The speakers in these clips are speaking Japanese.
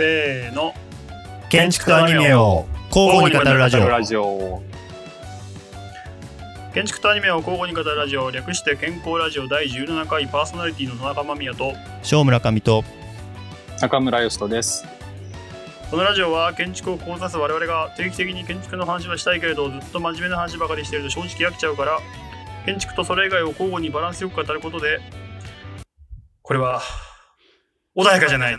せーの建築とアニメを交互に語るラジオ。ラジオ。建築とアニメを交互に語るラジオ略して健康ラジオ第17回パーソナリティの野中間宮と小村上と中村義人です。このラジオは建築を志す我々が定期的に建築の話はしたいけれどずっと真面目な話ばかりしていると正直飽きちゃうから建築とそれ以外を交互にバランスよく語ることでこれは穏やかじゃない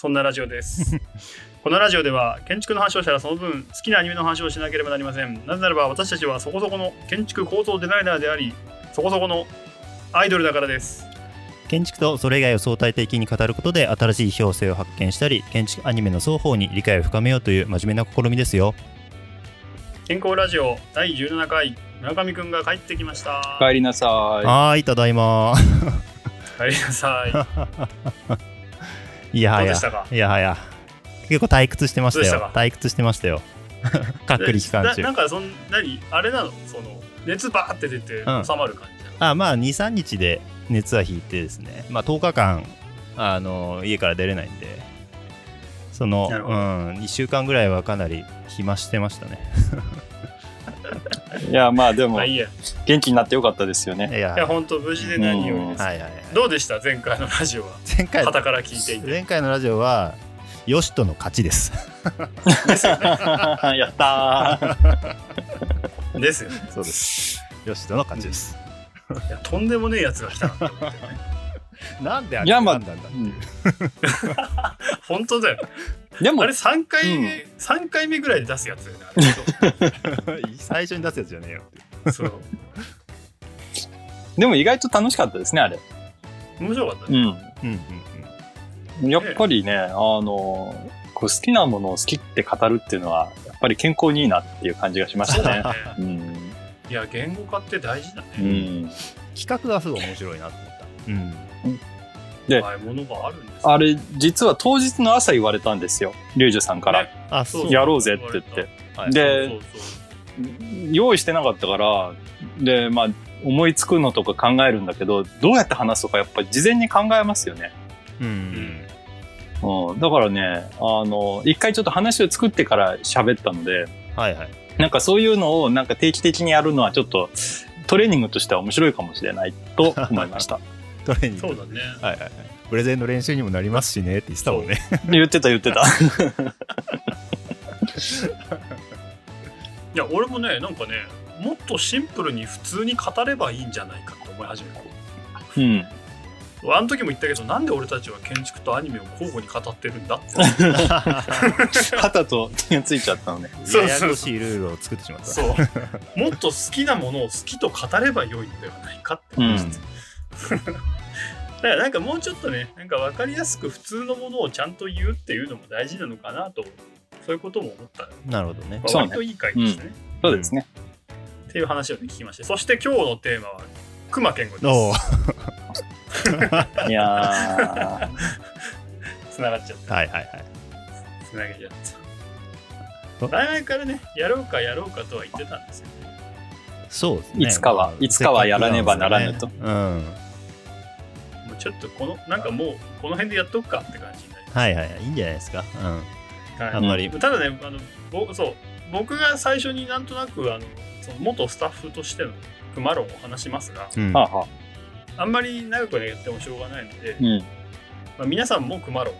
そんなラジオです。このラジオでは建築の話をしたらその分好きなアニメの話をしなければなりません。なぜならば私たちはそこそこの建築構造デザイナーでありそこそこのアイドルだからです。建築とそれ以外を相対的に語ることで新しい表性を発見したり建築アニメの双方に理解を深めようという真面目な試みですよ。健康ラジオ第17回村上くんが帰ってきました。帰りなさはーいただいま。帰りなさい いやはやいやはや。結構退屈してましたよ。退屈してましたよ。隔離期間中。ななんかそん何あれなの？その熱バーって出てうん。収まる感じなの、あまあ23日で熱は引いてですね。まあ10日間あの家から出れないんで。その、うん、1週間ぐらいはかなり暇してましたね。い。いや、まあでもまあ、いいや。い元気になってよかったですよね。いや。や本当無事で何よりです、はいはいはい。どうでした？前回のラジオは。前回傍から聞いていて。前回のラジオはヨシトの勝ちです。やったー。ですよね。そうです。ヨシトの勝ちです、いやとんでもねえやつが来たなんであいやまあなんだんだう。ん 本当だよ。でもあれ、3回目、三回目ぐらいで出すやつだよね最初に出すやつじゃねえよってそうでも意外と楽しかったですね、あれ。面白かったね、うん。うんうんやっぱりね、あの、こう好きなものを好きって語るっていうのは、やっぱり健康にいいなっていう感じがしましたね。そうだねうん。いや言語化って大事だうね、ん。企画がすごい面白いなと思ったうんであれ、実は当日の朝言われたんですよ。リュウジュさんから。ねあそうやろうぜって言って。はいでそうそう用意してなかったから、で、まあ、思いつくのとか考えるんだけど、どうやって話すとかやっぱり事前に考えますよね。うんうん。だからね、あの、一回ちょっと話を作ってから喋ったので、はいはいなんかそういうのをなんか定期的にやるのはちょっとトレーニングとしては面白いかもしれないと思いました。トレーニングそうだねはいはいはいプレゼンの練習にもなりますしねって言ってたもんね言ってた言ってた。いや俺もねなんかねもっとシンプルに普通に語ればいいんじゃないかと思い始めた。うん。あの時も言ったけどなんで俺たちは建築とアニメを交互に語ってるんだって。肩と手がついちゃったのね。そうそうややこしいルールを作ってしまった。そう。もっと好きなものを好きと語ればよいのではないかってうん話です、だからなんかもうちょっとねなんか分かりやすく普通のものをちゃんと言うっていうのも大事なのかなとそういうことも思った、なるほどね。そうね。割といい回でしたねそうですね。っていう話を、ね、聞きまして。そして今日のテーマは熊健吾おでお いやすつながっちゃった。はいはいはい。つなげちゃっお。た前々からねやろうかやろうかとは言ってたんですよそうですね。いつかはいつかはやらねばならぬと。せっかくなん。もうちょっとこのなんかもうこの辺でやっとくかって感じになりうんはいはいはい。いいんじゃないですか。うんはい。あんまり。ただねあのぼそう。僕が最初になんとなくあのその元スタッフとしての熊論を話しますがうん。あはあ。あんまり長くねやってもしょうがないので、うん。まあ、皆さんも熊論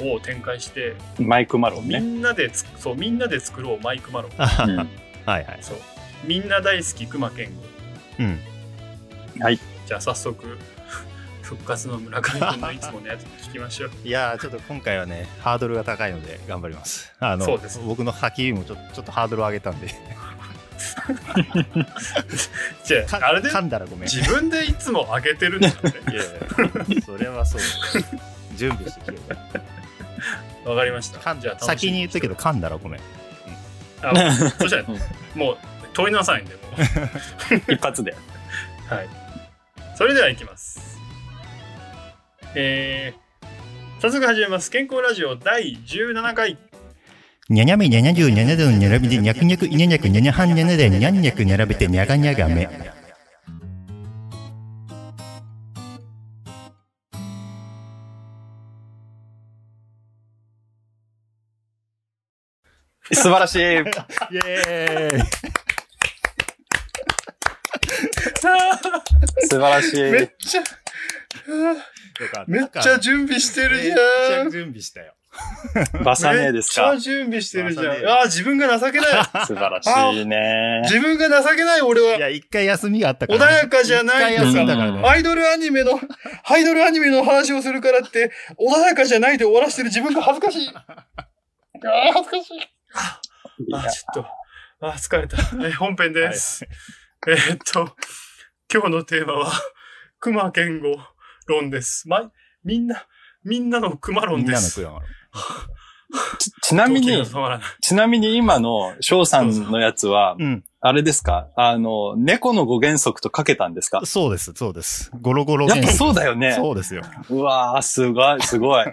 を展開して、マイクマロンみね。んなでつそうみんなで作ろうマイクマロンあはは。うん。はいはい。そう。みんな大好き熊健吾。うん。はい。じゃあ早速復活の村上君のいつものやつ聞きましょう。いやーちょっと今回はねハードルが高いので頑張ります。あのそうです。僕の吐き気もちょちょっとハードルを上げたんで。じゃあかあれで噛んだらごめん。自分でいつも上げてるんだよね いやいやそれはそう準備してきてるわかりました。噛んじゃ先に言ったけど噛んだらごめん。あそしたらもう問いなさいんでもう。一発で。はい。それでは行きます。えー、早速始めます。健康ラジオ第17回。にゃにゃめにゃにゃじゅうにゃにゃどんにゃらびでにゃくにゃくいにゃにゃくにゃにゃはんにゃねでにゃんにゃくにゃらべてにゃがにゃがめ素晴らしい。イエーイ素晴らしい。めっちゃ、めっちゃ準備してるじめっちゃん。ゃ準備したよ。バサネですか？めっちゃ準備してるじゃん。ああ、自分が情けない。素晴らしいね。自分が情けない、俺は。いや、一回休みがあったから、穏やかじゃない一回休んだからね。アイドルアニメの、アイドルアニメの話をするからって、穏やかじゃないで終わらせてる自分が恥ずかしい。ああ、恥ずかしい。ああ、ちょっと、ああ、疲れた。え本編です。えーっと、今日のテーマは、熊健吾論です。ま、みんな、みんなの熊論みんです。なのクラマちちなみに ちなみに今の翔さんのやつは、うん。あれですか？あの、猫の語原則とかけたんですか？そうです、そうです。ゴロゴロやっぱそうだよね。そうですよ。うわー、すごい、すごい。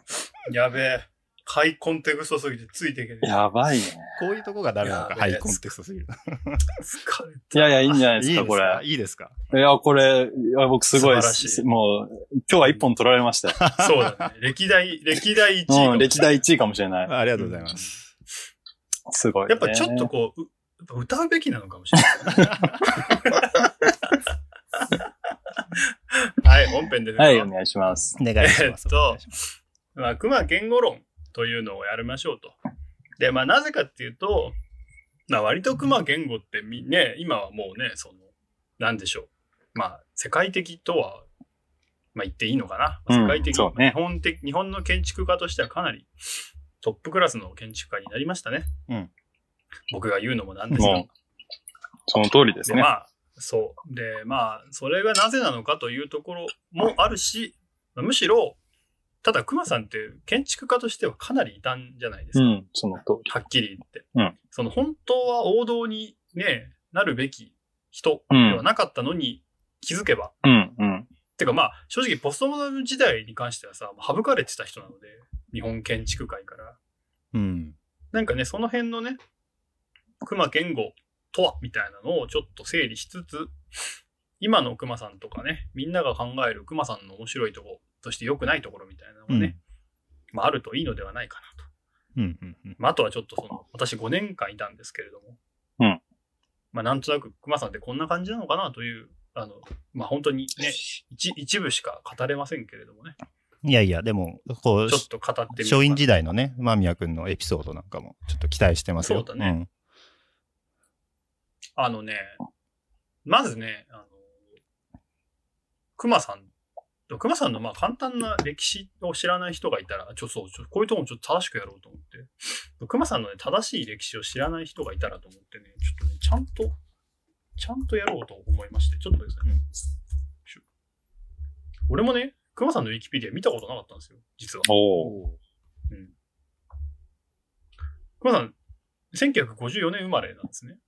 やべえ。ハイコンテクストすぎてついていけない。やばいね。こういうとこがダメなのか、ハイコンテクストすぎる。疲れた。いやいや、いいんじゃないですか、いいですこれ。かいいですか？いや、これ、いや僕すごい素晴らしいもう、今日は一本取られましたよ。そうだね。歴代、歴代1位かもしれない。うん、歴代1位かもしれない。ありがとうございます。すごい、ね。やっぱちょっとこう、うやっぱ歌うべきなのかもしれない。はい、本編ですよ。はい、お願いします。お願いします。えっとまあ、熊言語論というのをやりましょうと。で、まあ、なぜかっていうと、まあ、割と熊言語ってみ、ね、今はもうね、その、なんでしょう。まあ、世界的とは、まあ、言っていいのかな。うん世界的、ね日本的、日本の建築家としてはかなりトップクラスの建築家になりましたね。うん僕が言うのもなんですが。その通りですで、ね。まあ、そう。で、まあ、それがなぜなのかというところもあるし、まあむしろ、ただ、熊さんって建築家としてはかなり異端じゃないですか。うん、その通り。はっきり言って。うんその本当は王道にね、なるべき人ではなかったのに気づけば。うん、うん。てかまあ、正直ポストモダン時代に関してはさ、省かれてた人なので、日本建築界から。うん。なんかね、その辺のね、熊言語とはみたいなのをちょっと整理しつつ、今の熊さんとかね、みんなが考える熊さんの面白いところとして良くないところみたいなのがね、まああるといいのではないかなと。うん。うん。うん。まああとはちょっとその、私5年間いたんですけれども、うんまあなんとなく熊さんってこんな感じなのかなという、あの、まあ本当にね、一一部しか語れませんけれどもね、いやいや、でも、こうちょ、っと語ってみ松陰時代のね、間宮くんのエピソードなんかも、ちょっと期待してますよ。そうだねあのね、まずね、あの、熊さん、熊さんのまあ簡単な歴史を知らない人がいたら、ちょ、そう、ちょ、こういうとこもちょっと正しくやろうと思って、熊さんのね、正しい歴史を知らない人がいたらと思ってね、ちょっとね、ちゃんと、ちゃんとやろうと思いまして、ちょっとですね。うん俺もね、熊さんのウィキペディア見たことなかったんですよ、実は。おー。うん。熊さん、1954年生まれなんですね。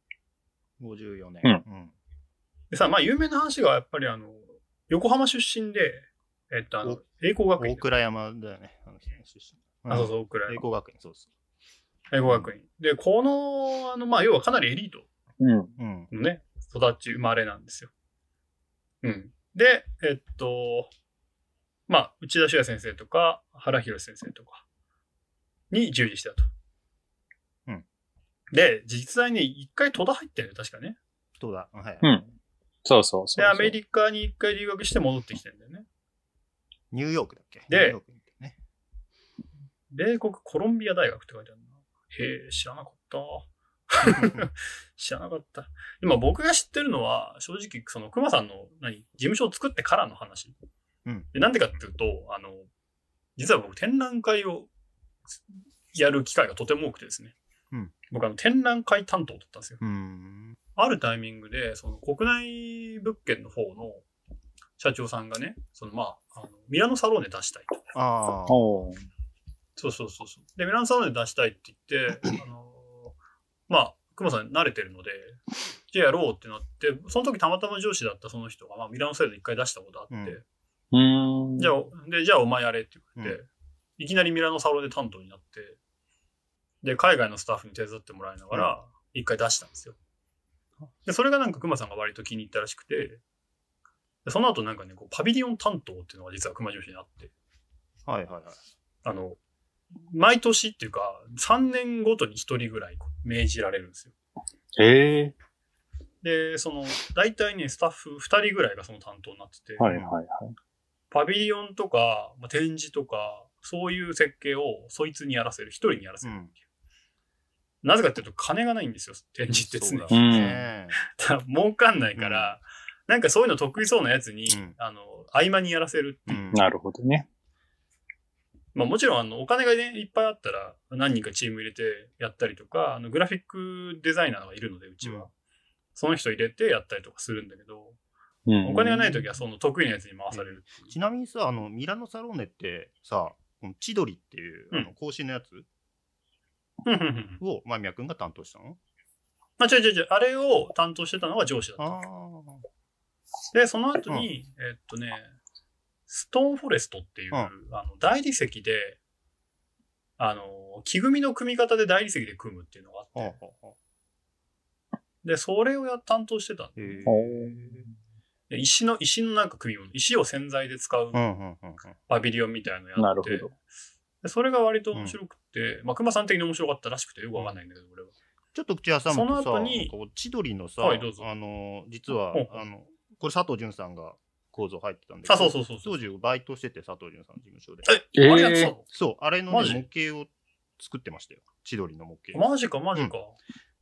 うん。54年。うんうん。でさ、まあ有名な話がやっぱりあの、横浜出身で、えっとあの、栄光学院。大倉山だよね、あの出身。あ、そうそう、大倉栄光学院、そうそ栄光学院。で、この、あの、まあ要はかなりエリートうん。う。うん。のね、育ち生まれなんですよ。うん。で、えっと、まあ、内田修也先生とか、原博先生とかに従事したと。うん。で、実際に一回戸田入ってるよ、確かね。そうだ。はい。うんそうそうそうで、アメリカに一回留学して戻ってきてるんだよね。ニューヨークだっけ？でね。米国コロンビア大学って書いてあるな。へえ、知らなかった。知らなかった。今僕が知ってるのは、正直、その、熊さんの、何、事務所を作ってからの話。うんで、なんでかっていうと、あの、実は僕展覧会をやる機会がとても多くてですね。うん僕あの、展覧会担当だったんですよ。うーん。あるタイミングで、その国内物件の方の社長さんがね、そのまあ、あのミラノサローネ出したいと。ああ。そうそうそうそう。で、ミラノサローネ出したいって言って、あのーまあ、熊さん慣れてるので、じゃあやろうってなって、その時たまたま上司だったその人が、まあ、ミラノサローネ一回出したことあって、うんうーん。じゃあ、で、じゃあお前やれって言って、ういきなりミラノサローネ担当になって、で、海外のスタッフに手伝ってもらいながら、一回出したんですよ。で、それがなんか熊さんが割と気に入ったらしくて、でその後なんかね、こうパビリオン担当っていうのが実は熊上司にあって、はいはいはい。あの、毎年っていうか、3年ごとに1人ぐらい命じられるんですよ。へえ。で、その、大体ね、スタッフ2人ぐらいがその担当になってて、はいはいはい。パビリオンとか、まあ展示とか、そういう設計をそいつにやらせる、一人にやらせるう。なぜかっていうと、金がないんですよ、展示って常に。そうだね。だから儲かんないから、なんかそういうの得意そうなやつに、うん。あの、合間にやらせるっていう。うん。なるほどね。まあもちろん、あの、お金がね、いっぱいあったら、何人かチーム入れてやったりとか、あの、グラフィックデザイナーがいるので、うちは。うん。その人入れてやったりとかするんだけど、うん。お金がない時はその得意なやつに回されるう。ちなみにさ、あの、ミラノサローネってさ、この千鳥っていう、あうの、更新のやつ？を、間宮君が担当したの？まあ、違う違う違う、あれを担当してたのが上司だった。あで、その後に、えっとね、ストーンフォレストっていう、うん。あの大理石で、あの、木組みの組み方で大理石で組むっていうのがあって、で、それをや担当してたんで石の、石のなんか組み物、石を洗剤で使ううんうんうんうん。パビリオンみたいなのやって。でそれが割と面白くて、まあ、熊さん的に面白かったらしくてよくわかんないんだけど、俺は。ちょっと口挟むとそのさ、後に千鳥のさ、はいあの、実はあの、これ佐藤淳さんが構造入ってたんだけど、あ、そうそうそうそう。当時バイトしてて、佐藤淳さんの事務所で。え、えーあれやってたの？そう、あれの、ね、模型を作ってましたよ。千鳥の模型。マジか、マジか。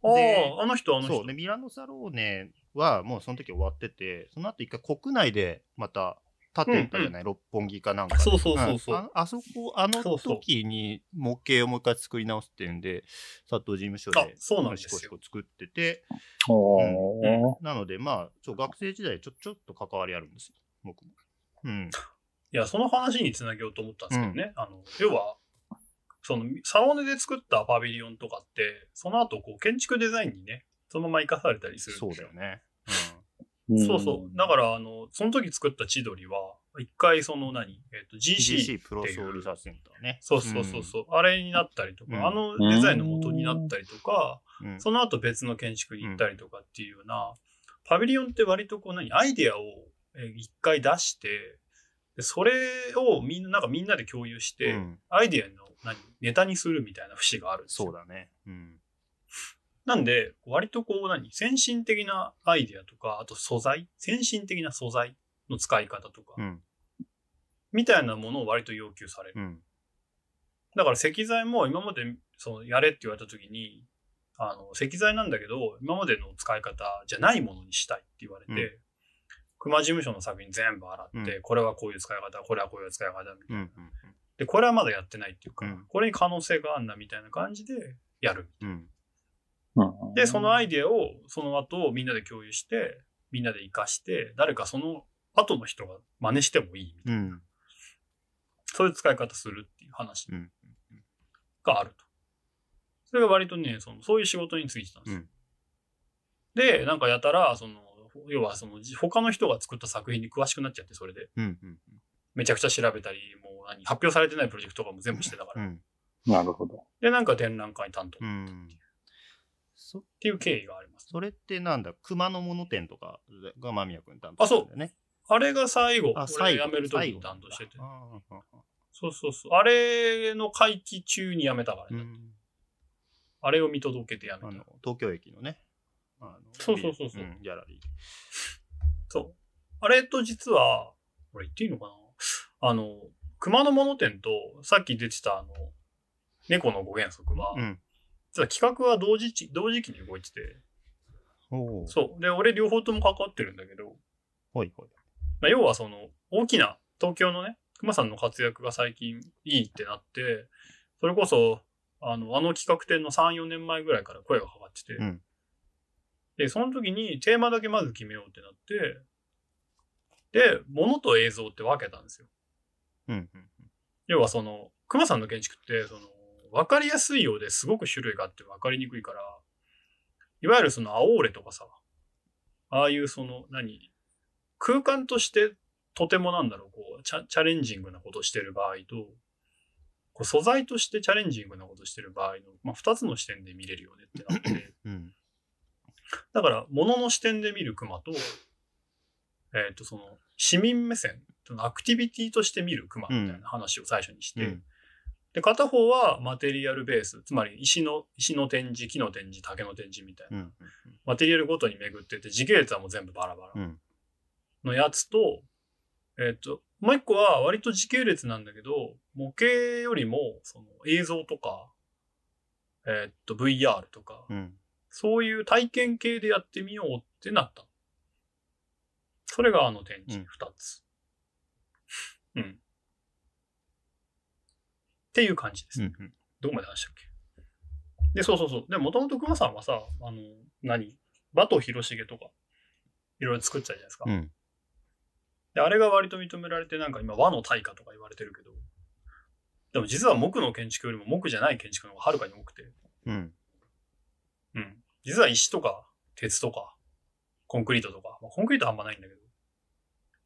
でああ、あの人、あの人。そう。で、ミラノサローネはもうその時終わってて、その後一回国内でまた建てたじゃない、六本木かなんかで。そうそうそうそうんああそこ、あのそうそう時に模型をもう一回作り直すっていうんで、佐藤事務所あで、そうなんですよシコシコ作ってて、おうーなので、まあ、ちょ学生時代ちょちょっと関わりあるんですよ、僕も。うん。いや、その話につなげようと思ったんですけどね。あの、要は、その、サロネで作ったパビリオンとかって、その後、こう、建築デザインにね、そのまま生かされたりするんそうですよ。だよね。んそうそう。だから、あの、その時作った千鳥は、一回、その何、えっ、と、うん。GC、GC プロソーリサセンターね。そうそうそうそう、あれになったりとか、うんあのデザインの元になったりとか、うん。その後別の建築に行ったりとかっていうような、パビリオンって割とこう何、アイデアをえー一回出して、でそれをみんな、なんかみんなで共有して、うんアイデアの何、ネタにするみたいな節があるんですよ。そうだね。うん。なんで、割とこう何、先進的なアイデアとか、あと素材、先進的な素材の使い方とか、うん。みたいなものを割と要求される。うん。だから石材も今までそのやれって言われた時に、あの、石材なんだけど、今までの使い方じゃないものにしたいって言われて、うん熊事務所の作品全部洗って、うこれはこういう使い方、これはこういう使い方みたいな。うん。で、これはまだやってないっていうか、うんこれに可能性があるなみたいな感じでやる。うん。うんで、そのアイデアをその後みんなで共有して、みんなで活かして、誰かその後の人が真似してもいいみたいな。うん。そういう使い方するっていう話うん。があると。それが割とね、そのそういう仕事についてたんですよ。うんで、なんかやたら、その、要はその、じ他の人が作った作品に詳しくなっちゃって、それで。うん。うん。めちゃくちゃ調べたり、もう何、発表されてないプロジェクトとかも全部してたから。うん。なるほど。で、なんか展覧会担当っうん。そていう経緯があります。それってなんだ？熊野物店とかが間宮君担当したんだよね。あれが最後、あ、俺最後。辞める時に担当してて。そうそうそう。あれの会期中に辞めたからね。あれを見届けて辞めた。東京駅のね。あのそうそうそうそうんギャラリー。そう。あれと実は、これ言っていいのかな？あの、熊野物店と、さっき出てたあの、猫の五原則は、うん。実は企画は同時期、同時期に動いてて。そう。で、俺両方とも関わってるんだけど、はいはい。まあ、要はその、大きな、東京のね、熊さんの活躍が最近いいってなって、それこそ、あの、あの企画展の3、4年前ぐらいから声がかかってて、うんで、その時にテーマだけまず決めようってなって、で、物と映像って分けたんですよ。うんうん要はその、熊さんの建築って、その、分かりやすいようですごく種類があって分かりにくいから、いわゆるその、アオーレとかさ、ああいうその、何、空間としてとてもなんだろう、こう、チャチャレンジングなことしてる場合と、こう素材としてチャレンジングなことしてる場合の、まあ、二つの視点で見れるよねってなって、うん。だから、物の視点で見る熊と、えっ、と、その、市民目線、アクティビティとして見る熊みたいな話を最初にして、うんで、片方はマテリアルベース、つまり石の、石の展示、木の展示、竹の展示みたいな。うん。マテリアルごとに巡ってて、時系列はもう全部バラバラうん。のやつと、えっ、と、もう一個は割と時系列なんだけど、模型よりも、その映像とか、えっ、と、VR とか、うん。そういう体験系でやってみようってなった。それがあの展示うん二つ。うん。っていう感じです。うん。どこまで話したっけ？で、そうそうそう。で、もともと熊さんはさ、あの、何？バト広重とか、いろいろ作ってたじゃないですか。うん。で、あれが割と認められて、なんか今和の大家とか言われてるけど、でも実は木の建築よりも木じゃない建築の方がはるかに多くて、うん。うん。実は石とか鉄とかコンクリートとか、まあ、コンクリートはあんまないんだけど、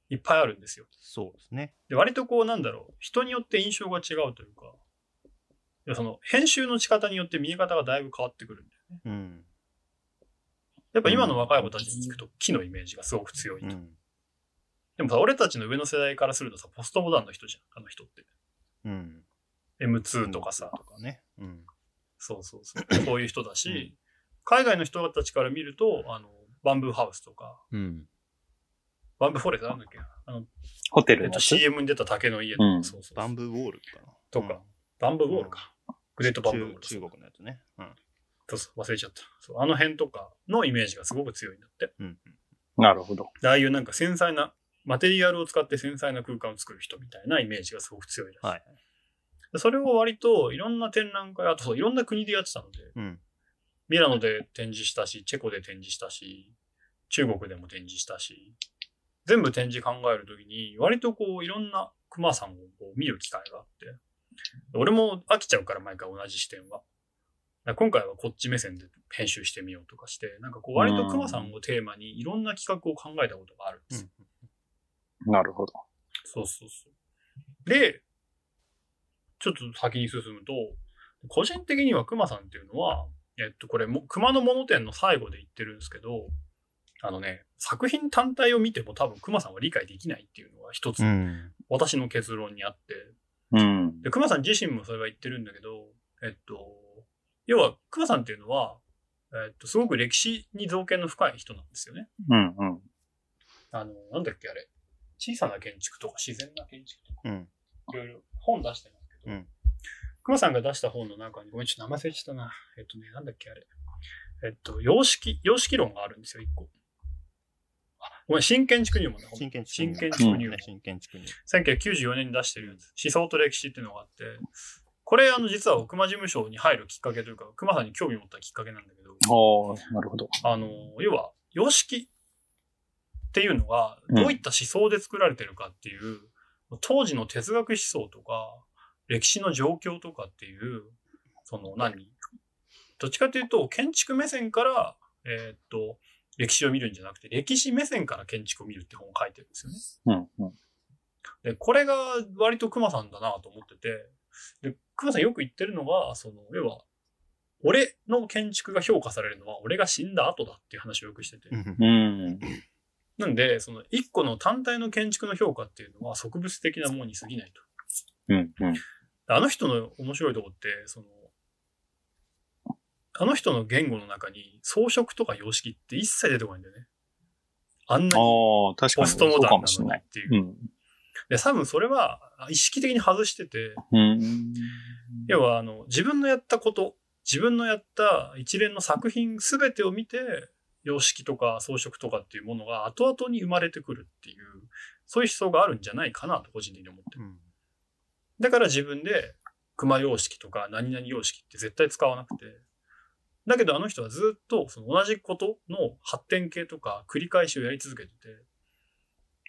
いっぱいあるんですよ。そうですね。で、割とこうなんだろう、人によって印象が違うというか、いやその編集の仕方によって見え方がだいぶ変わってくるんだよね。うん。やっぱ今の若い子たちに聞くと木のイメージがすごく強いと。うん。でもさ、俺たちの上の世代からするとさ、ポストモダンの人じゃん、あの人って。うん。M2 とかさ、とかね。うん。そうそうそう。そういう人だし、海外の人たちから見ると、あの、バンブーハウスとか、うん。バンブーフォレストなんだっけあの、ホテえっと、ルのやつ CM に出た竹の家とか、うんそうそうバンブーウォールかな？とか、バンブーウォールか。グレートバンブーウォール。中中国のやつね。うん。そうそう、忘れちゃった。そう、あの辺とかのイメージがすごく強いんだって。うん。なるほど。でああいうなんか繊細な、マテリアルを使って繊細な空間を作る人みたいなイメージがすごく強いらしい。はい。でそれを割といろんな展覧会、あとそういろんな国でやってたので、うん。ミラノで展示したし、チェコで展示したし、中国でも展示したし、全部展示考えるときに、割とこういろんな熊さんをこう見る機会があって、俺も飽きちゃうから毎回同じ視点は。今回はこっち目線で編集してみようとかして、なんかこう割と熊さんをテーマにいろんな企画を考えたことがあるんですよ。なるほど。そうそうそう。で、ちょっと先に進むと、個人的には熊さんっていうのは、えっと、これも、熊の物店の最後で言ってるんですけど、あのね、作品単体を見ても多分熊さんは理解できないっていうのが一つ、うん。私の結論にあって、うん。で、熊さん自身もそれは言ってるんだけど、えっと、要は熊さんっていうのは、えっと、すごく歴史に造形の深い人なんですよね。うん。うん。あの、なんだっけあれ。小さな建築とか自然な建築とか。うん。いろいろ本出してますけど、うん熊さんが出した本の中に、ごめん、ちょっと名前忘れちゃったな。えっとね、なんだっけ、あれ。えっと、様式、様式論があるんですよ、一個。あごめん、新建築入門だ。新建築新建築築入門。新建築入1994年に出してるやつ。思想と歴史っていうのがあって、これ、あの、実は熊事務所に入るきっかけというか、熊さんに興味を持ったきっかけなんだけど、おーなるほど。あの、要は、様式っていうのが、うんどういった思想で作られてるかっていう、当時の哲学思想とか、歴史の状況とかっていう、その何？どっちかというと、建築目線から、えーっと、歴史を見るんじゃなくて、歴史目線から建築を見るって本を書いてるんですよね。うん。うん。で、これが割と熊さんだなと思ってて、で、熊さんよく言ってるのが、その、要は、俺の建築が評価されるのは俺が死んだ後だっていう話をよくしてて。うんうん。なんで、その一個の単体の建築の評価っていうのは植物的なものに過ぎないと。うん。うん。あの人の面白いとこって、その、あの人の言語の中に装飾とか様式って一切出てこないんだよね。あんなにポストモダンなもしれない。のにっていう。うん。で、多分それは意識的に外してて、うん。要はあの、自分のやったこと、自分のやった一連の作品すべてを見て、様式とか装飾とかっていうものが後々に生まれてくるっていう、そういう思想があるんじゃないかなと個人的に思ってる。うんだから自分で熊様式とか何々様式って絶対使わなくて。だけどあの人はずっとその同じことの発展系とか繰り返しをやり続けてて。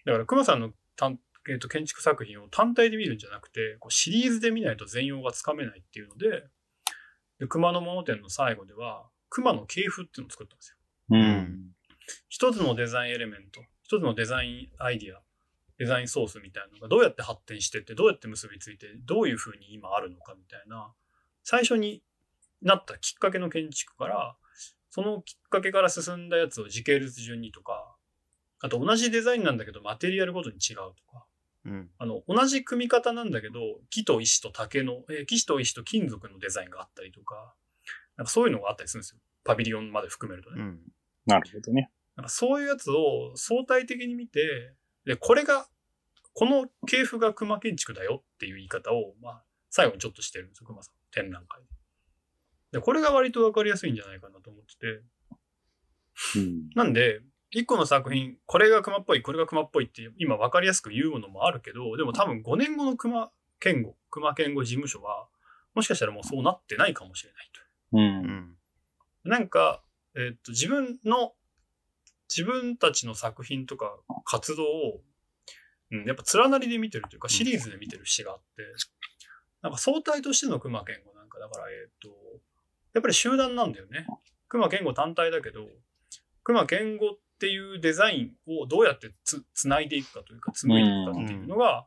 だから熊さんの単、えーと建築作品を単体で見るんじゃなくて、こうシリーズで見ないと全容がつかめないっていうので、で熊の物店の最後では、熊の系譜っていうのを作ったんですよ。うん。一つのデザインエレメント、一つのデザインアイディア、デザインソースみたいなのがどうやって発展してって、どうやって結びついて、どういう風に今あるのかみたいな、最初になったきっかけの建築から、そのきっかけから進んだやつを時系列順にとか、あと同じデザインなんだけどマテリアルごとに違うとか、うん。あの、同じ組み方なんだけど、木と石と竹の、えー木と石と金属のデザインがあったりとか、なんかそういうのがあったりするんですよ。パビリオンまで含めるとね。うん。なるほどね。なんかそういうやつを相対的に見て、で、これが、この系譜が熊建築だよっていう言い方を、まあ、最後にちょっとしてるんですよ、熊さん。展覧会で。で、これが割とわかりやすいんじゃないかなと思ってて。うん。なんで、一個の作品、これが熊っぽい、これが熊っぽいって今分かりやすく言うものもあるけど、でも多分5年後の熊健吾、熊健吾事務所は、もしかしたらもうそうなってないかもしれないと。う。うんん。なんか、えっと、自分の、自分たちの作品とか活動を、うん、やっぱ連なりで見てるというか、シリーズで見てる節があって、なんか相対としての熊健吾なんか、だから、えっと、やっぱり集団なんだよね。熊健吾単体だけど、熊健吾っていうデザインをどうやってつ、つないでいくかというか、紡いでいくかっていうのが、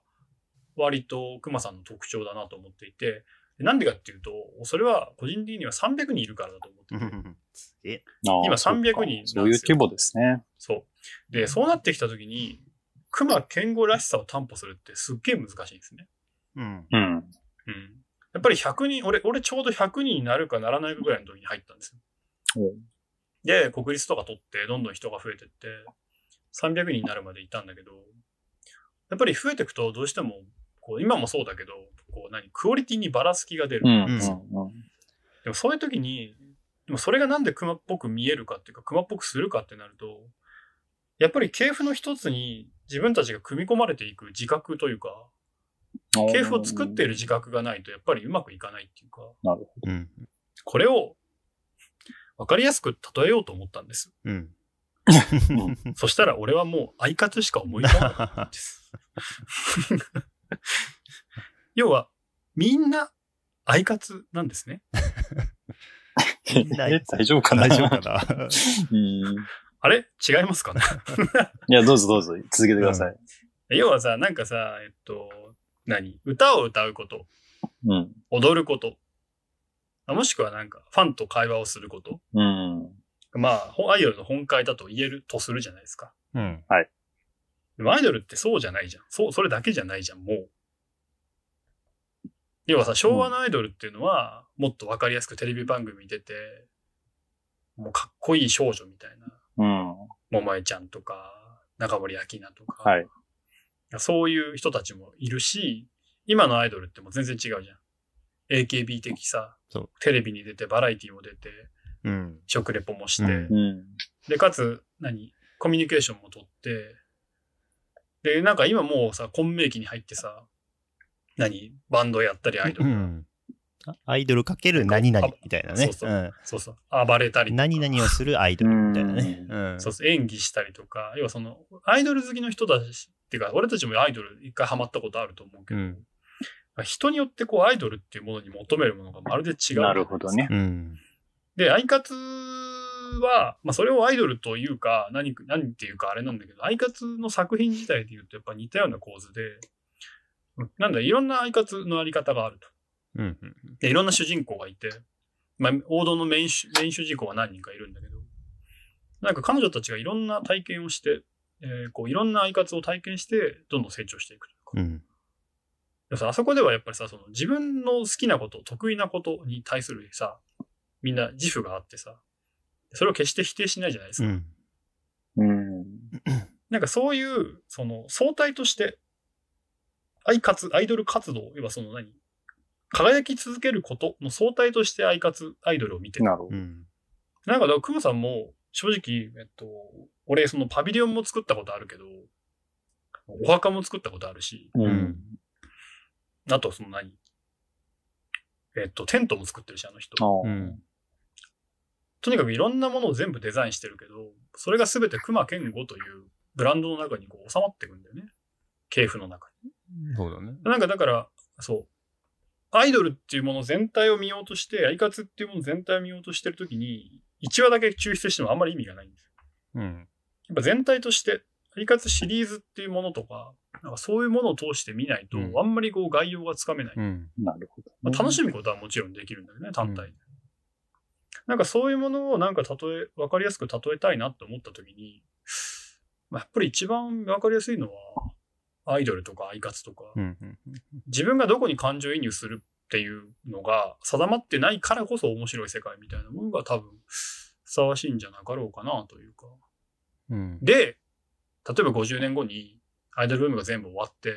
割と熊さんの特徴だなと思っていて、でなんでかっていうと、それは個人的には300人いるからだと思ってて、すげえ。今ああそうか300人なんですよそういう規模ですね。そう。で、そうなってきたときに、熊健吾らしさを担保するってすっげえ難しいんですね。うん。うん。うん。やっぱり100人、俺、俺ちょうど100人になるかならないかぐらいの時に入ったんですよ。おで、国立とか取って、どんどん人が増えてって、300人になるまでいたんだけど、やっぱり増えていくとどうしても、こう、今もそうだけど、こう、何、クオリティにばらつきが出る。うん。うん。うんでもそういう時に、でもそれがなんで熊っぽく見えるかっていうか、熊っぽくするかってなると、やっぱり系譜の一つに自分たちが組み込まれていく自覚というか、系譜を作っている自覚がないとやっぱりうまくいかないっていうか、なるほうん。これを分かりやすく例えようと思ったんです。うん。そしたら俺はもうアイカツしか思い浮かばなかったんです。要は、みんなアイカツなんですね。大丈夫かな？大丈夫かな？うん。あれ？違いますかね？いや、どうぞどうぞ、続けてください。要はさ、なんかさ、えっと、何？歌を歌うこと、うん。踊ること、あもしくはなんかファンと会話をすること。うん。まあ、ほアイドルの本会だと言えるとするじゃないですか。うん。でもアイドルってそうじゃないじゃん。そう、それだけじゃないじゃん、もう。要はさ、昭和のアイドルっていうのは、もっとわかりやすくテレビ番組に出て、もうかっこいい少女みたいな、うん。桃江ちゃんとか、中森明菜とか、はい。そういう人たちもいるし、今のアイドルってもう全然違うじゃん。AKB 的さテレビに出て、バラエティも出て、うん。食レポもして、うん。うん。で、かつ、何？コミュニケーションも取って、で、なんか今もうさ、混迷期に入ってさ、何？バンドやったりアイドル。が、うん。アイドルかける何々みたいなね。そうそう。そうそう、暴れたり何々をするアイドルみたいなね。そうそう、演技したりとか、要はその、アイドル好きの人たち、っていうか、俺たちもアイドル一回ハマったことあると思うけど、うん。人によってこう、アイドルっていうものに求めるものがまるで違う。なるほどね。うん。で、アイカツは、まあ、それをアイドルというか、何、何っていうかあれなんだけど、アイカツの作品自体で言うとやっぱ似たような構図で、なんだ、いろんなアイカツのあり方があると。うん。で、いろんな主人公がいて、まあ、王道のメイン主人公は何人かいるんだけど、なんか彼女たちがいろんな体験をして、えーこう、いろんなアイカツを体験して、どんどん成長していくというか。うん。でさ、あそこではやっぱりさ、その自分の好きなこと、得意なことに対するさ、みんな自負があってさ、それを決して否定しないじゃないですか。うん。うん。なんかそういう、その相対として、アイ活、アイドル活動、要はその何輝き続けることの相対としてアイ活、アイドルを見てる。なるほど。うん。なんか、だから、クムさんも、正直、えっと、俺、そのパビリオンも作ったことあるけど、お墓も作ったことあるし、うん。あと、その何？えっと、テントも作ってるし、あの人。うん。とにかくいろんなものを全部デザインしてるけど、それが全て熊健吾というブランドの中にこう収まっていくんだよね。系譜の中そうだね。に。なんかだから、そう。アイドルっていうもの全体を見ようとして、アイカツっていうもの全体を見ようとしてるときに、1話だけ抽出してもあんまり意味がないんですよ。うん。やっぱ全体として、アイカツシリーズっていうものとか、なんかそういうものを通して見ないと、うんあんまりこう概要がつかめない。うん。なるほど。まあ、楽しむことはもちろんできるんだよね、単体で。なんかそういうものをなんか例え、わかりやすく例えたいなって思ったときに、まあ、やっぱり一番わかりやすいのは、アイドルとかアイカツとか、うんうん自分がどこに感情移入するっていうのが定まってないからこそ面白い世界みたいなものが多分ふさわしいんじゃなかろうかなというか。うんで、例えば50年後にアイドルブームが全部終わって、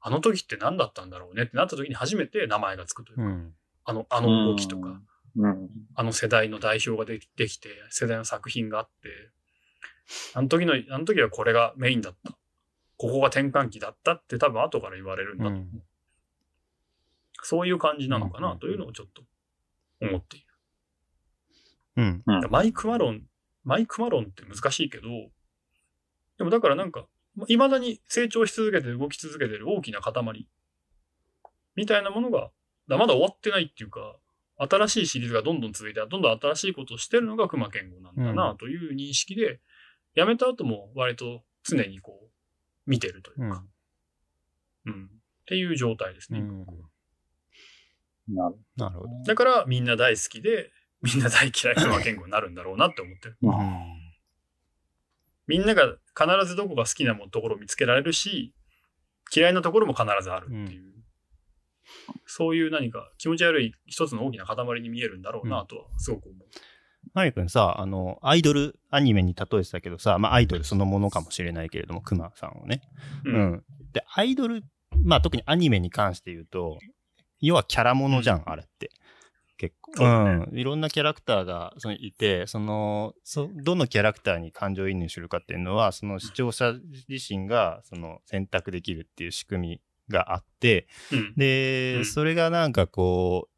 あの時って何だったんだろうねってなった時に初めて名前がつくというか、うんあの、あの動きとか、うん。あの世代の代表ができできて、世代の作品があって、あの時の、あの時はこれがメインだった。ここが転換期だったって多分後から言われるんだと思う。うんそういう感じなのかうんうんなというのをちょっと思っている。うん。うん。マイクマロン、マイクマロンって難しいけど、でもだからなんか、未だに成長し続けて動き続けてる大きな塊みたいなものが、だまだ終わってないっていうか、新しいシリーズがどんどん続いて、どんどん新しいことをしてるのが熊健吾なんだなという認識で、辞めた後も割と常にこう、見てるというか、うん。っていう状態ですね。うんなるなるほど。だからみんな大好きで、みんな大嫌い熊健吾になるんだろうなって思ってる。ほど。みんなが必ずどこが好きなもところを見つけられるし、嫌いなところも必ずあるっていう、そういう何か気持ち悪い一つの大きな塊に見えるんだろうなとはすごく思う。マリ君さ、あの、アイドルアニメに例えてたけどさ、まあアイドルそのものかもしれないけれども、クマさんをね。ううんん。で、アイドル、まあ特にアニメに関して言うと、要はキャラものじゃん、あれって。結構。ねうん。いろんなキャラクターがそのいて、その、そ、どのキャラクターに感情移入するかっていうのは、その視聴者自身がその選択できるっていう仕組みがあって、うん。で、うんそれがなんかこう、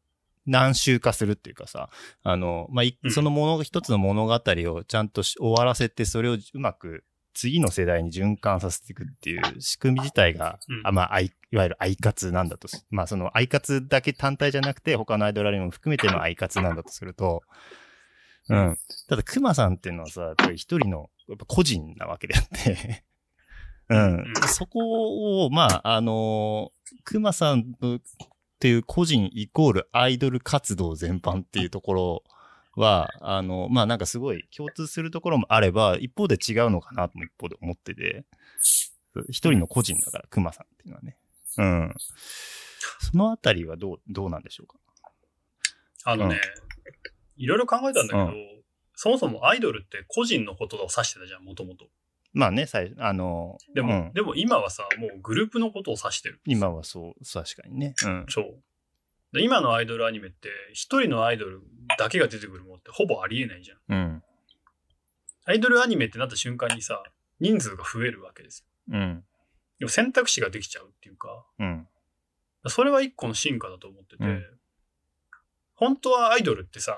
何周化するっていうかさ、あの、まあ、その物、一つの物語をちゃんとし終わらせて、それをうまく次の世代に循環させていくっていう仕組み自体が、うんあまあ、いわゆるアイカツなんだとす。まあ、そのアイカツだけ単体じゃなくて、他のアイドルアニメも含めてのアイカツなんだとすると、うん。ただ、クマさんっていうのはさ、やっぱり一人の、やっぱ個人なわけであって、うん。うんそこを、まあ、あのクマさんのっていう個人イコールアイドル活動全般っていうところは、あの、まあなんかすごい共通するところもあれば、一方で違うのかなとも一方で思ってて、一人の個人だから、クマさんっていうのはね。うん。そのあたりはどう、どうなんでしょうか？あのね、いろいろ考えたんだけど、うそもそもアイドルって個人のことを指してたじゃん、もともと。まあね、最初、あの、でも、うんでも今はさ、もうグループのことを指してる。今はそう、確かにね。うん。そう。で今のアイドルアニメって、一人のアイドルだけが出てくるものってほぼありえないじゃん。うん。アイドルアニメってなった瞬間にさ、人数が増えるわけですよ。うん。でも選択肢ができちゃうっていうか、うん。それは一個の進化だと思ってて、うん本当はアイドルってさ、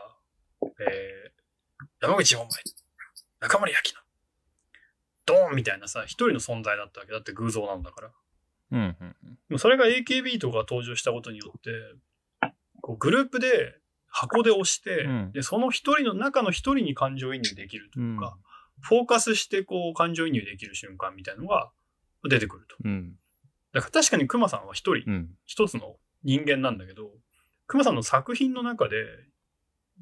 えー、山口百恵、中森明菜、ドーンみたいなさ、一人の存在だったわけだって偶像なんだから。うん。うん。それが AKB とか登場したことによって、こうグループで箱で押して、うんで、その一人の中の一人に感情移入できるというか、フォーカスしてこう感情移入できる瞬間みたいなのが出てくると。うん。だから確かに熊さんは一人、うん。一つの人間なんだけど、熊さんの作品の中で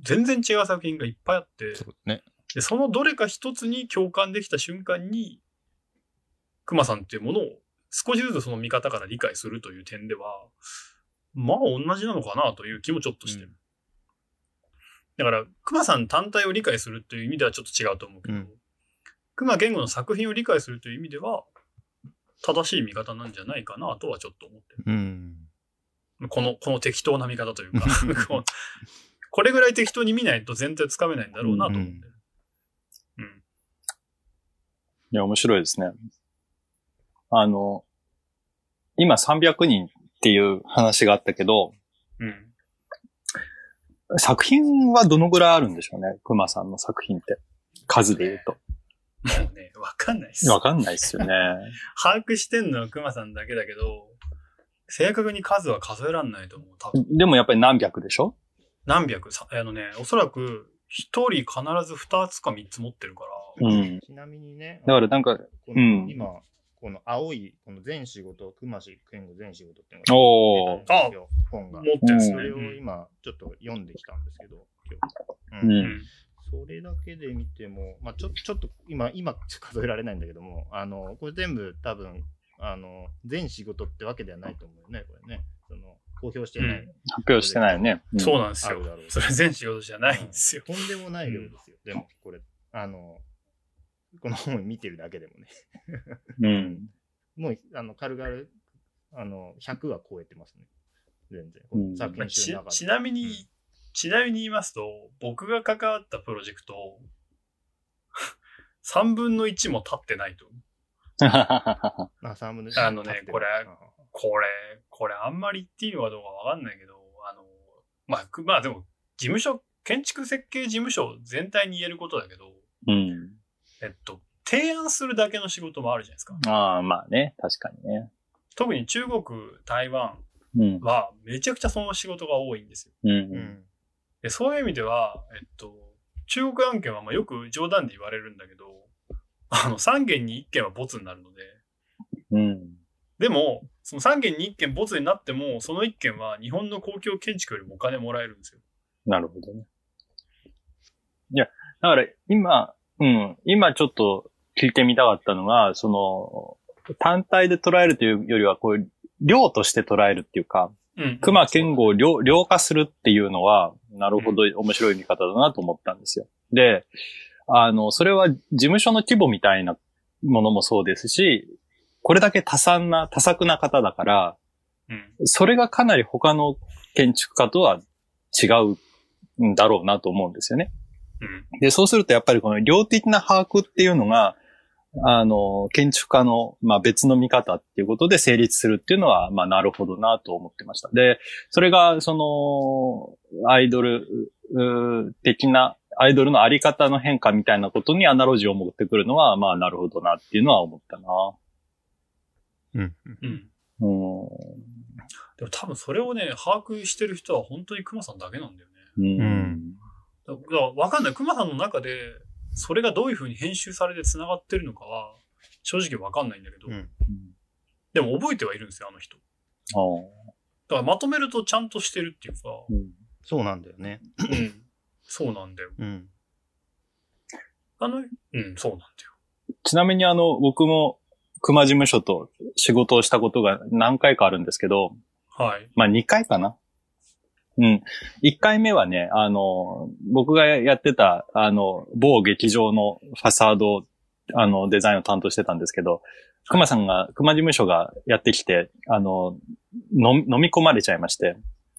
全然違う作品がいっぱいあって、そうね。でそのどれか一つに共感できた瞬間に、熊さんっていうものを少しずつその見方から理解するという点では、まあ同じなのかなという気もちょっとしてる。うんだから、熊さん単体を理解するという意味ではちょっと違うと思うけど、うん熊言語の作品を理解するという意味では、正しい見方なんじゃないかなとはちょっと思ってる。うん。この、この適当な見方というか、これぐらい適当に見ないと全体つかめないんだろうなと思ってる。うん。いや、面白いですね。あの、今300人っていう話があったけど、うん。作品はどのぐらいあるんでしょうね熊さんの作品って。数で言うと。もうね、わかんないっす。わかんないっすよね。把握してんのは熊さんだけだけど、正確に数は数えらんないと思う。多分。でもやっぱり何百でしょ？何百？さ、あのね、おそらく一人必ず二つか三つ持ってるから、うん。ちなみにね、だからなんか、こうんの今、この青い、この全仕事、熊氏健吾全仕事っていうのがおー出たんですよ本が。持ってるんですね。それをうん今、ちょっと読んできたんですけど、今日。うんうん。それだけで見ても、まあちょちょっと今、今数えられないんだけども、あの、これ全部多分、あの、全仕事ってわけではないと思うよね、これね。その、公表してない。うん発表してないよね。うんそうなんですよ。それ全仕事じゃないんですよ。とんでもない量ですよ。でも、これ、あの、この本見てるだけでもね。うん。もう、あの、軽々、あの、100は超えてますね。全然。うんち。ちなみに、うんちなみに言いますと、僕が関わったプロジェクト、3分の1も経ってないと。あ、3分のあのねこれあこれ、これあんまり言っていいのかどうかわかんないけど、あの、まあ、くまあでも、事務所、建築設計事務所全体に言えることだけど、うん。えっと、提案するだけの仕事もあるじゃないですか。ああ、まあね。確かにね。特に中国、台湾うん。はめちゃくちゃその仕事が多いんですよ。う。うんん。でそういう意味では、えっと、中国案件はまあよく冗談で言われるんだけど、あの、3件に1件はボツになるので、うん。でも、その3件に1件ボツになっても、その1件は日本の公共建築よりもお金もらえるんですよ。なるほどね。いや、だから今、うん、今ちょっと聞いてみたかったのが、その、単体で捉えるというよりは、こういう、量として捉えるっていうか、うん。熊健吾を量量化するっていうのは、なるほど、面白い見方だなと思ったんですよ。で、あの、それは事務所の規模みたいなものもそうですし、これだけ多産な、多作な方だから、うん。それがかなり他の建築家とは違うんだろうなと思うんですよね。うん。で、そうするとやっぱりこの量的な把握っていうのが、あの、建築家の、まあ、別の見方っていうことで成立するっていうのは、まあ、なるほどなと思ってました。で、それが、その、アイドルうー的な、アイドルのあり方の変化みたいなことにアナロジーを持ってくるのは、まあ、なるほどなっていうのは思ったな。うん。うん。うん。でも多分それをね、把握してる人は本当に熊さんだけなんだよね。うん。うんだからわかんない。熊さんの中で、それがどういう風に編集されて繋がってるのかは、正直わかんないんだけど、うんでも覚えてはいるんですよ、あの人。ああだからまとめるとちゃんとしてるっていうか、うんそうなんだよね。うん。そうなんだよ。うん。あの、うん、そうなんだよ。ちなみにあの、僕も熊事務所と仕事をしたことが何回かあるんですけど、はい。まあ2回かな。うん。1回目はね、あの、僕がやってた、あの、某劇場のファサード、あの、デザインを担当してたんですけど、熊さんが、熊事務所がやってきて、あの、飲み飲み込まれちゃいまして。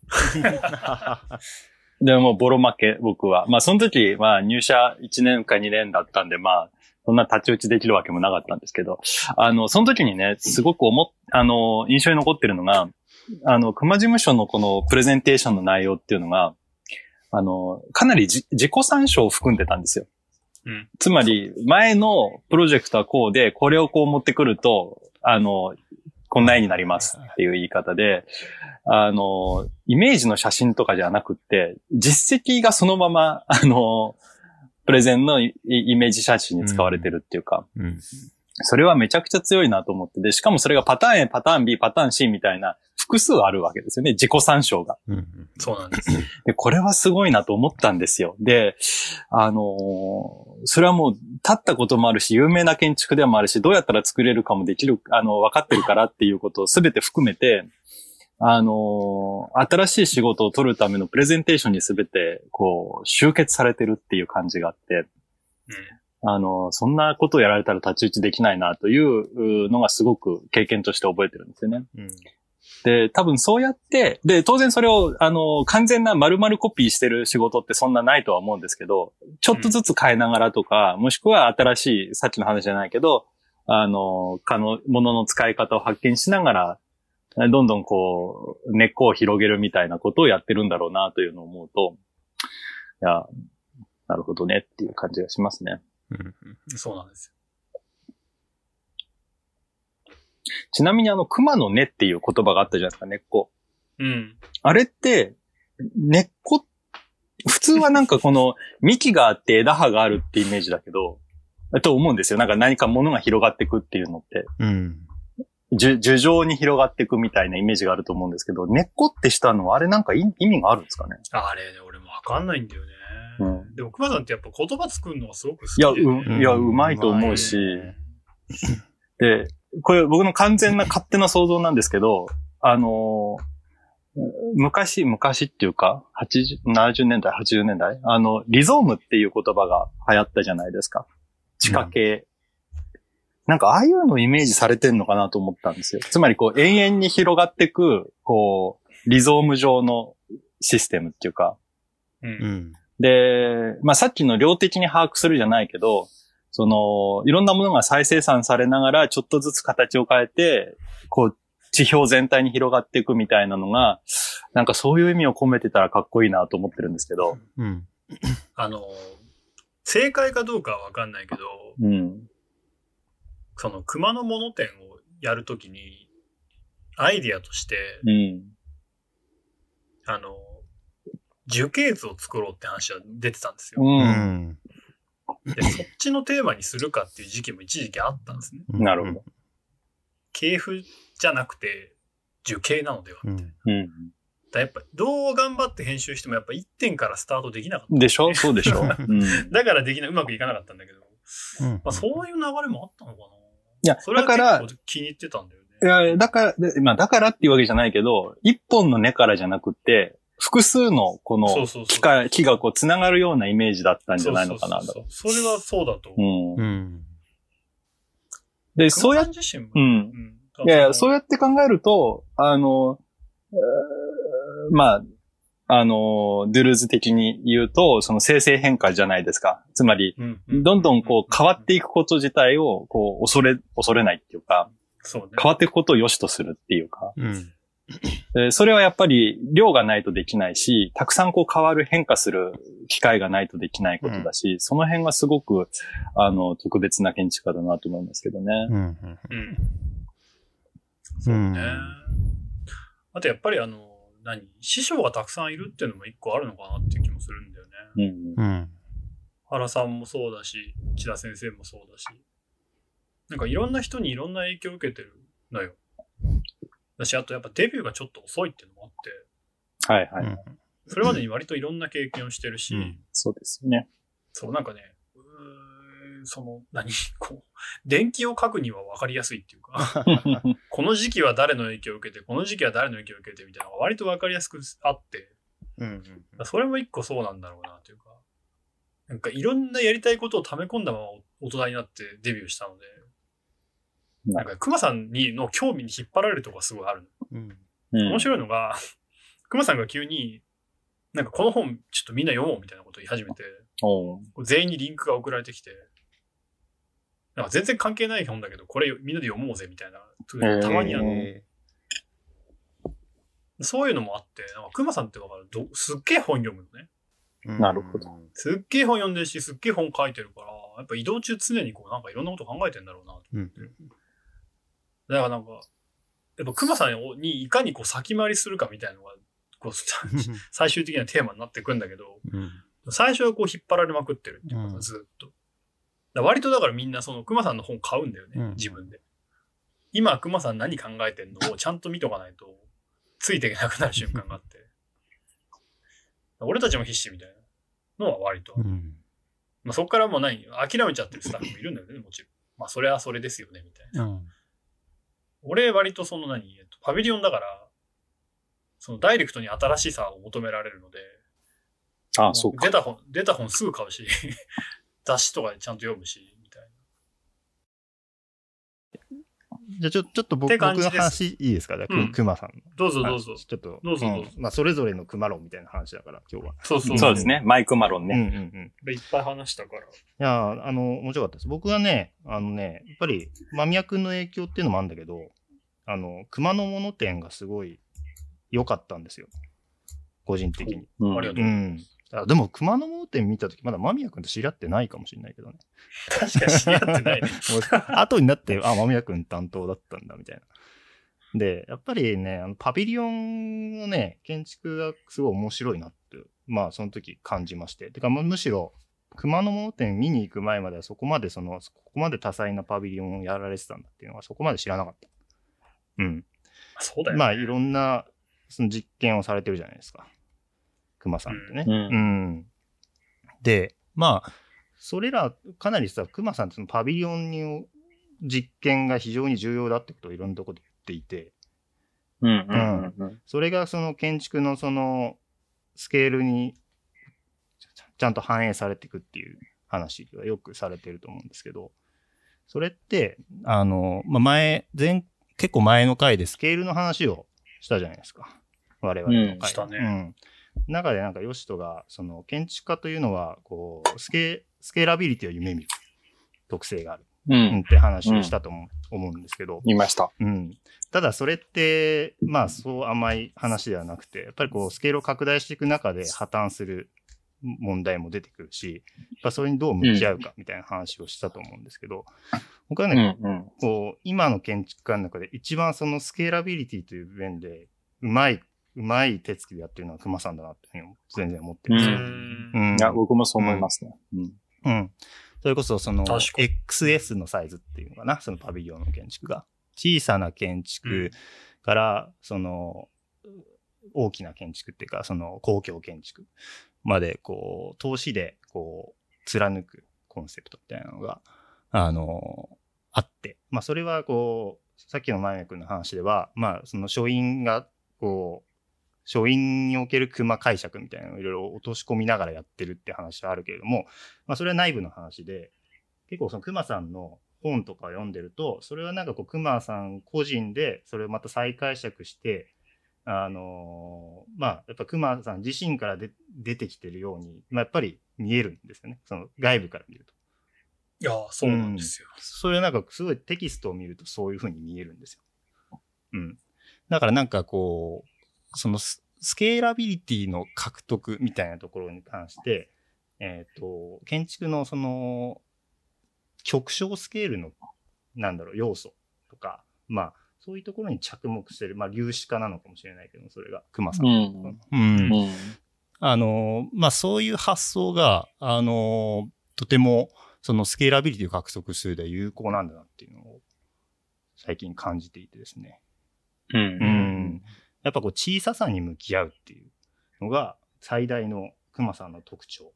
でもうボロ負け、僕は。まあその時、まあ入社1年か2年だったんで、まあ、そんな立ち打ちできるわけもなかったんですけど、あの、その時にね、すごく思っ、あの、印象に残ってるのが、あの、熊事務所のこのプレゼンテーションの内容っていうのが、あの、かなりじ自己参照を含んでたんですよ。うん。つまり、前のプロジェクトはこうで、これをこう持ってくると、あの、こんな絵になりますっていう言い方で、あの、イメージの写真とかじゃなくって、実績がそのまま、あの、プレゼンのイイメージ写真に使われてるっていうか、うん。それはめちゃくちゃ強いなと思って、で、しかもそれがパターン A、パターン B、パターン C みたいな複数あるわけですよね。自己参照が。うん。そうなんです。で、これはすごいなと思ったんですよ。で、あのーそれはもう、立ったこともあるし、有名な建築でもあるし、どうやったら作れるかもできる、あの、分かってるからっていうことを全て含めて、あのー新しい仕事を取るためのプレゼンテーションに全て、こう、集結されてるっていう感じがあって、うん。あの、そんなことをやられたら太刀打ちできないなというのがすごく経験として覚えてるんですよね。うん。で、多分そうやって、で、当然それを、あの、完全な丸々コピーしてる仕事ってそんなないとは思うんですけど、ちょっとずつ変えながらとか、もしくは新しい、さっきの話じゃないけど、あの、可能、ものの使い方を発見しながら、どんどんこう、根っこを広げるみたいなことをやってるんだろうなというのを思うと、いや、なるほどねっていう感じがしますね。うん。そうなんですよちなみにあの、熊の根っていう言葉があったじゃないですか、根っこ。よ。うん。あれって、根っこ、普通はなんかこの幹があって枝葉があるってイメージだけど、と思うんですよ。なんか何か物が広がっていくっていうのって、うん。樹樹状に広がっていくみたいなイメージがあると思うんですけど、根っこってしたのはあれなんか意意味があるんですかね？あれね、俺もわかんないんだよね。うんでも、熊さんってやっぱ言葉作るのがすごく好きいや、で、ね。う、いや、うまいと思うし、で、これ僕の完全な勝手な想像なんですけど、あの、昔、昔っていうか、80、70年代、80年代、あの、リゾームっていう言葉が流行ったじゃないですか。地下系。なんか、ああいうのイメージされてんのかなと思ったんですよ。つまり、こう、永遠に広がってく、こう、リゾーム上のシステムっていうか。うんうん。で、まあ、さっきの量的に把握するじゃないけど、その、いろんなものが再生産されながら、ちょっとずつ形を変えて、こう、地表全体に広がっていくみたいなのが、なんかそういう意味を込めてたらかっこいいなと思ってるんですけど。うん。あの、正解かどうかはわかんないけど、うん。その熊のモノ展をやるときに、アイディアとして、うん。あの、樹形図を作ろうって話は出てたんですよ。う。うんん。で、そっちのテーマにするかっていう時期も一時期あったんですね。なるほど。系譜じゃなくて、樹形なのでは。うん。うん。だやっぱどう頑張って編集してもやっぱ1点からスタートできなかった。でしょ？そうでしょ？うん。だからできない、うまくいかなかったんだけど、うんまあ、そういう流れもあったのかな。いやそれはだから結構気に入ってたんだよね。いや、だから、でまあ、だからっていうわけじゃないけど、一本の根からじゃなくて、複数のこの木が、木がこう繋がるようなイメージだったんじゃないのかな。そうそうそうそれはそうだと思う。うん。うん。で、そうやっ熊さん自身も、うん。うんいやいや、そうややって考えると、あの、えーまあ、あの、ドゥルーズ的に言うと、その生成変化じゃないですか。つまり、うんうんどんどんこう変わっていくこと自体を、こう、恐れ、恐れないっていうか、そうね。変わっていくことを良しとするっていうか、うん。でそれはやっぱり量がないとできないし、たくさんこう変わる変化する機会がないとできないことだし、その辺がすごく、あの、特別な建築家だなと思いますけどね。うん。うん。そうね。あとやっぱりあの、何？師匠がたくさんいるっていうのも一個あるのかなっていう気もするんだよね。うん。うん。原さんもそうだし、千田先生もそうだし。なんかいろんな人にいろんな影響を受けてるのよ。だし、あとやっぱデビューがちょっと遅いっていうのもあって、はいはい。それまでに割といろんな経験をしてるし、うん。そうですよね。そうなんかね、うーんその、何こう、電気を書くには分かりやすいっていうか、この時期は誰の影響を受けて、この時期は誰の影響を受けてみたいなのが割と分かりやすくあって、うん。それも一個そうなんだろうなというか、なんかいろんなやりたいことを溜め込んだまま大人になってデビューしたので、ななんか熊さんにの興味に引っ張られるとこがすごいあるの。うん。うん面白いのが、熊さんが急に、なんかこの本ちょっとみんな読もうみたいなことを言い始めて、全員にリンクが送られてきて、なんか全然関係ない本だけど、これみんなで読もうぜみたいな、たまにあるの。えそういうのもあって、なんか熊さんってわかるどすっげえ本読むのね。ーなるほど。すっげえ本読んでるし、すっげえ本書いてるから、やっぱ移動中常にこうなんかいろんなこと考えてんだろうなと。うん。だからなんか、やっぱ熊さんにいかにこう先回りするかみたいなのが、こう最終的なテーマになってくんだけど、うん。最初はこう引っ張られまくってるっていうか、うんずっと。割とだからみんなその熊さんの本買うんだよね、うん自分で。今熊さん何考えてんのをちゃんと見とかないと、ついていけなくなる瞬間があって。俺たちも必死みたいなのは割と。うん。まあ、そこからもう何諦めちゃってるスタッフもいるんだよね、もちろん。まあそれはそれですよね、みたいな。うん。俺割とその何、えっと、パビリオンだから、そのダイレクトに新しさを求められるので、あ、そうか出。た本、出た本すぐ買うし、雑誌とかでちゃんと読むし、みたいな。じゃあちょ、ちょっと僕僕の話いいですか？じゃあ、うんく熊さんの。どうぞどうぞ。はいちょっと。どうぞどうぞんまあ、それぞれの熊論みたいな話だから、今日は。そうそう。そうですね。マイクマロンうんうね。んうん。でいっぱい話したから。いや、あの、面白かったです。僕はね、あのね、やっぱり、間宮君の影響っていうのもあるんだけど、あの、熊のもの展がすごい良かったんですよ。個人的に。うんありがとう。うん。あでも、熊のもの展見たとき、まだ間宮君と知り合ってないかもしれないけどね。確かに知り合ってない ね。後になって、あ、間宮君担当だったんだ、みたいな。で、やっぱりね、あのパビリオンのね、建築がすごい面白いなって、まあ、その時感じまして。てか、まあむしろ、熊野物店見に行く前まではそこまでその、ここまで多彩なパビリオンをやられてたんだっていうのはそこまで知らなかった。うん。そうだよ、ね。まあ、いろんな、その実験をされてるじゃないですか。熊さんってね。うんうん。で、まあ、それら、かなりさ、熊さんってそのパビリオンに実験が非常に重要だってことをいろんなところで言っていて、うんうん。それがその建築のそのスケールにちゃちゃんと反映されていくっていう話がよくされてると思うんですけど、それって、あの、まあ、前、前、結構前の回でスケールの話をしたじゃないですか。我々の回、うんしたねうん。中でなんかヨシトが、その建築家というのは、こう、スケ、スケーラビリティを夢見る特性がある。ううんん。って話をしたと思う,、んですけど、ました。うん。ただそれって、まあそう甘い話ではなくて、やっぱりこうスケールを拡大していく中で破綻する問題も出てくるし、やっぱそれにどう向き合うかみたいな話をしたと思うんですけど、僕はうね、んうん。こう、今の建築家の中で一番そのスケーラビリティという面で、うまい、うまい手つきでやってるのは熊さんだなっていうふうに全然思ってるんですうんいや、僕もそう思いますね。うん。うん。それこそその XS のサイズっていうのかな、そのパビリオンの建築が。小さな建築から、その、大きな建築っていうか、その公共建築まで、こう、投資で、こう、貫くコンセプトみたいなのが、あの、あって、まあ、それは、こう、さっきの前く君の話では、まあ、その書院が、こう、書院における熊解釈みたいなのをいろいろ落とし込みながらやってるって話はあるけれども、まあ、それは内部の話で、結構その熊さんの本とかを読んでると、それはなんかこう熊さん個人でそれをまた再解釈して、あのーまあ、やっぱ熊さん自身からで出てきてるように、まあ、やっぱり見えるんですよね。その外部から見ると。いや、そうなんですよ。それはなんかすごいテキストを見るとそういう風に見えるんですよ。うん。だからなんかこう、そのススケーラビリティの獲得みたいなところに関して、えっ、と、建築のその、極小スケールの、なんだろう、要素とか、まあ、そういうところに着目してる、まあ、粒子化なのかもしれないけど、それが、熊さん。うん。うんうん。あの、まあ、そういう発想が、あの、とても、そのスケーラビリティを獲得するで有効なんだなっていうのを、最近感じていてですね。うん。うんやっぱこう、小ささに向き合うっていうのが、最大の熊さんの特徴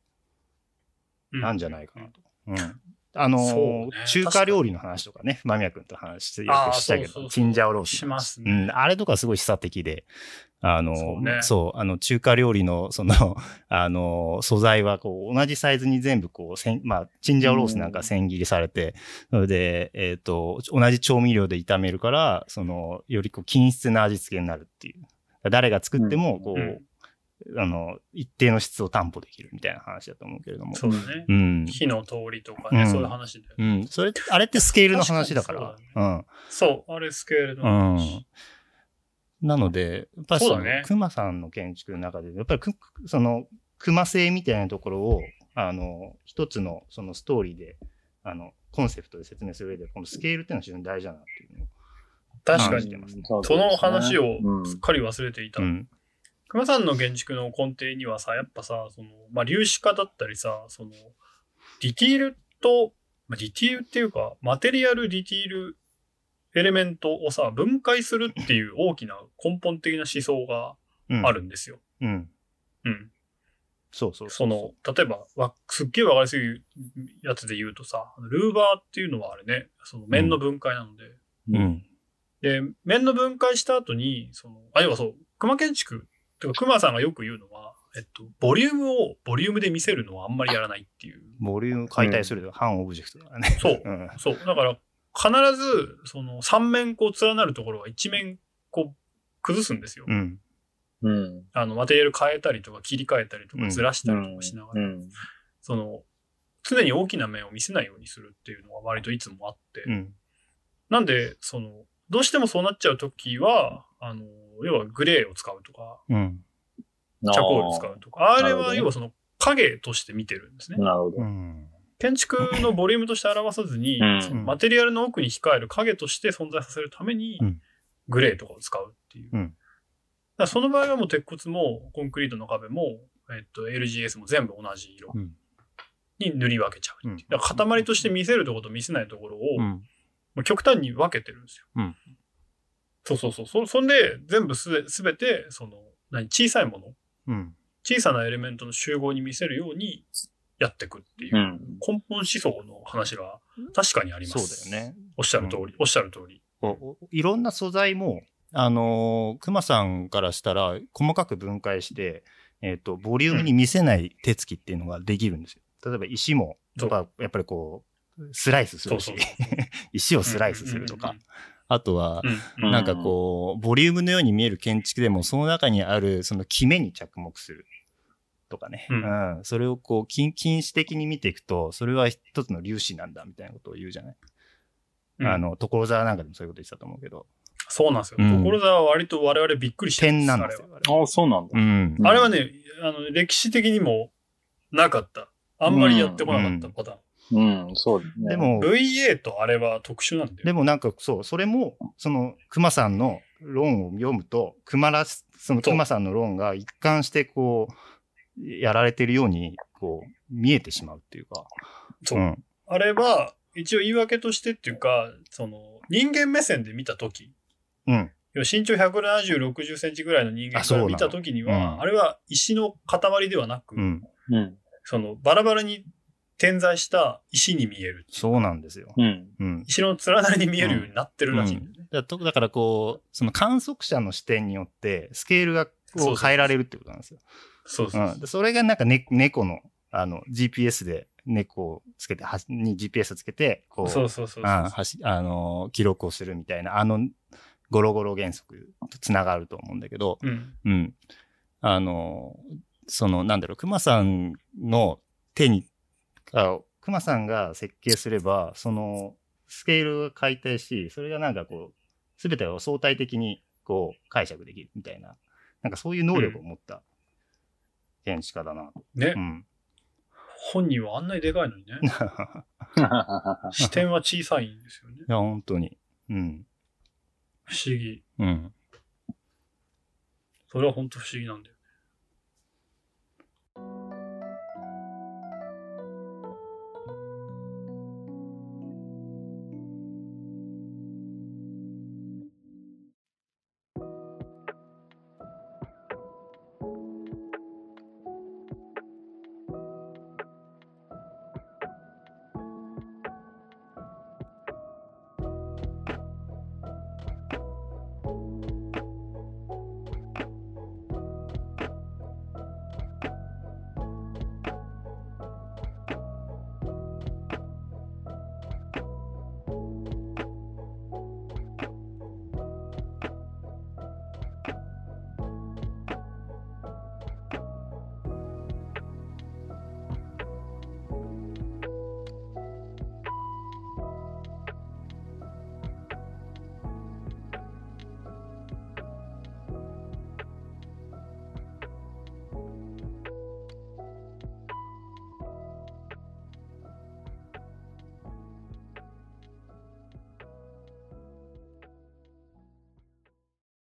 なんじゃないかなと。うん。あの、ね。中華料理の話とかね、間宮君と話してよくしたけど、チンジャオロース。しますね。うん。あれとかすごい示唆的で、あの、そうね。そう、あの、中華料理の、その、あの、素材は、こう、同じサイズに全部、こう、せん、まあ、チンジャオロースなんか千切りされて、それで、えっ、と、同じ調味料で炒めるから、その、よりこう、均質な味付けになるっていう。誰が作っても、こう、うんあの、一定の質を担保できるみたいな話だと思うけれども。そうだね。うん。火の通りとかね、うんそういう話で。うん。それ、あれってスケールの話だから。確かそう、あれスケールのうん。う話。ん。なので、やっぱりそうのね、熊さんの建築の中で、やっぱりく、その、熊性みたいなところを、あの、一つの、そのストーリーで、あの、コンセプトで説明する上で、このスケールっていうのは非常に大事だなっていうのを確かに。感じてますね。その話をうんすっかり忘れていた。うん。熊さんの建築の根底にはさ、やっぱさ、その、まあ、粒子化だったりさ、その、ディティールと、まあ、ディティールっていうか、マテリアルディティールエレメントをさ、分解するっていう大きな根本的な思想がうん。あるんですよ。うん。うん。そうそうその、例えば、わすっげえわかりやすいやつで言うとさ、ルーバーっていうのはあれね、その面の分解なので、うん。で、面の分解した後に、その、あ、要はそう、熊建築、てか熊さんがよく言うのは、えっと、ボリュームをボリュームで見せるのはあんまりやらないっていう。ボリューム解体すると反オブジェクトだからね。そう。うん。そう。だから、必ず、その、三面こう連なるところは一面こう、崩すんですよ。うん。うん。あの、マテリアル変えたりとか切り替えたりとうんかずらしたりとかしながら、うん。その、常に大きな面を見せないようにするっていうのは割といつもあって、うん。なんで、その、どうしてもそうなっちゃうときは、あの、要はグレーを使うとか、うん。チャコール使うとか、あれは要はその影として見てるんですね。なるほどう。ん。建築のボリュームとして表さずに、うんそのマテリアルの奥に控える影として存在させるためにうん、グレーとかを使うっていう。うんだその場合はもう鉄骨もコンクリートの壁も、えっと、LGS も全部同じ色うんに塗り分けちゃうっていう。うんだから塊として見せるところと見せないところを、極端に分けてるんですよ。うんそうそうそう。そそんで、全部すべすべて、その、何、小さいもの、うん。小さなエレメントの集合に見せるようにやっていくっていう、うん。根本思想の話が確かにあります。そうだよね。おっしゃる通り、おっしゃる通り。いろんな素材も、あのー、熊さんからしたら、細かく分解して、えっ、と、ボリュームに見せない手つきっていうのができるんですよ。例えば石も、やっぱやっぱりこう、スライスするしそうそう、石をスライスするとか、あとは、うん。うん。なんかこう、ボリュームのように見える建築でも、その中にある、その決めに着目する。とかね。ううんん。それをこう、禁禁止的に見ていくと、それは一つの粒子なんだ、みたいなことを言うじゃない？うんあの、所沢なんかでもそういうこと言ってたと思うけど。そうなんですよ。うん所沢は割と我々びっくりして点なんですよ。あれはああ、そうなんだ。うん。あれはね、あの、歴史的にもなかった。あんまりやってこなかったパターン。うん、そうですね。で、も、VA とあれは特殊なんだよ。でもなんかそう、それも、その、熊さんの論を読むと、熊らし、その熊さんの論が一貫してこう、やられてるように、こう、見えてしまうっていうか。そううん。あれは、一応言い訳としてっていうか、その、人間目線で見たとき、うん。身長170、60センチぐらいの人間から見たときには、うんあれは石の塊ではなく、うん。うん。その、バラバラに点在した石に見える。そうなんですよ。うん。うん。石の連なりに見えるようになってるらしいんだよね。だとだからこう、その観測者の視点によって、スケールがそうそうこう変えられるってことなんですよ。そうそううん。でそれがなんか、ね、猫の、あの、GPS で猫をつけて、はに GPS をつけて、こう、そうそうそうそうあはしあのー記録をするみたいな、あの、ゴロゴロ原則とつながると思うんだけど、うん。うん。あのーその、なんだろう、熊さんの手に、あ熊さんが設計すれば、その、スケールが解体し、それがなんかこう、すべてを相対的にこう解釈できるみたいな、なんかそういう能力を持った建築家だなと。ね、うん。本人はあんなにでかいのにね。視点は小さいんですよね。いや、本当に。うん。不思議。うん。それは本当不思議なんだよ。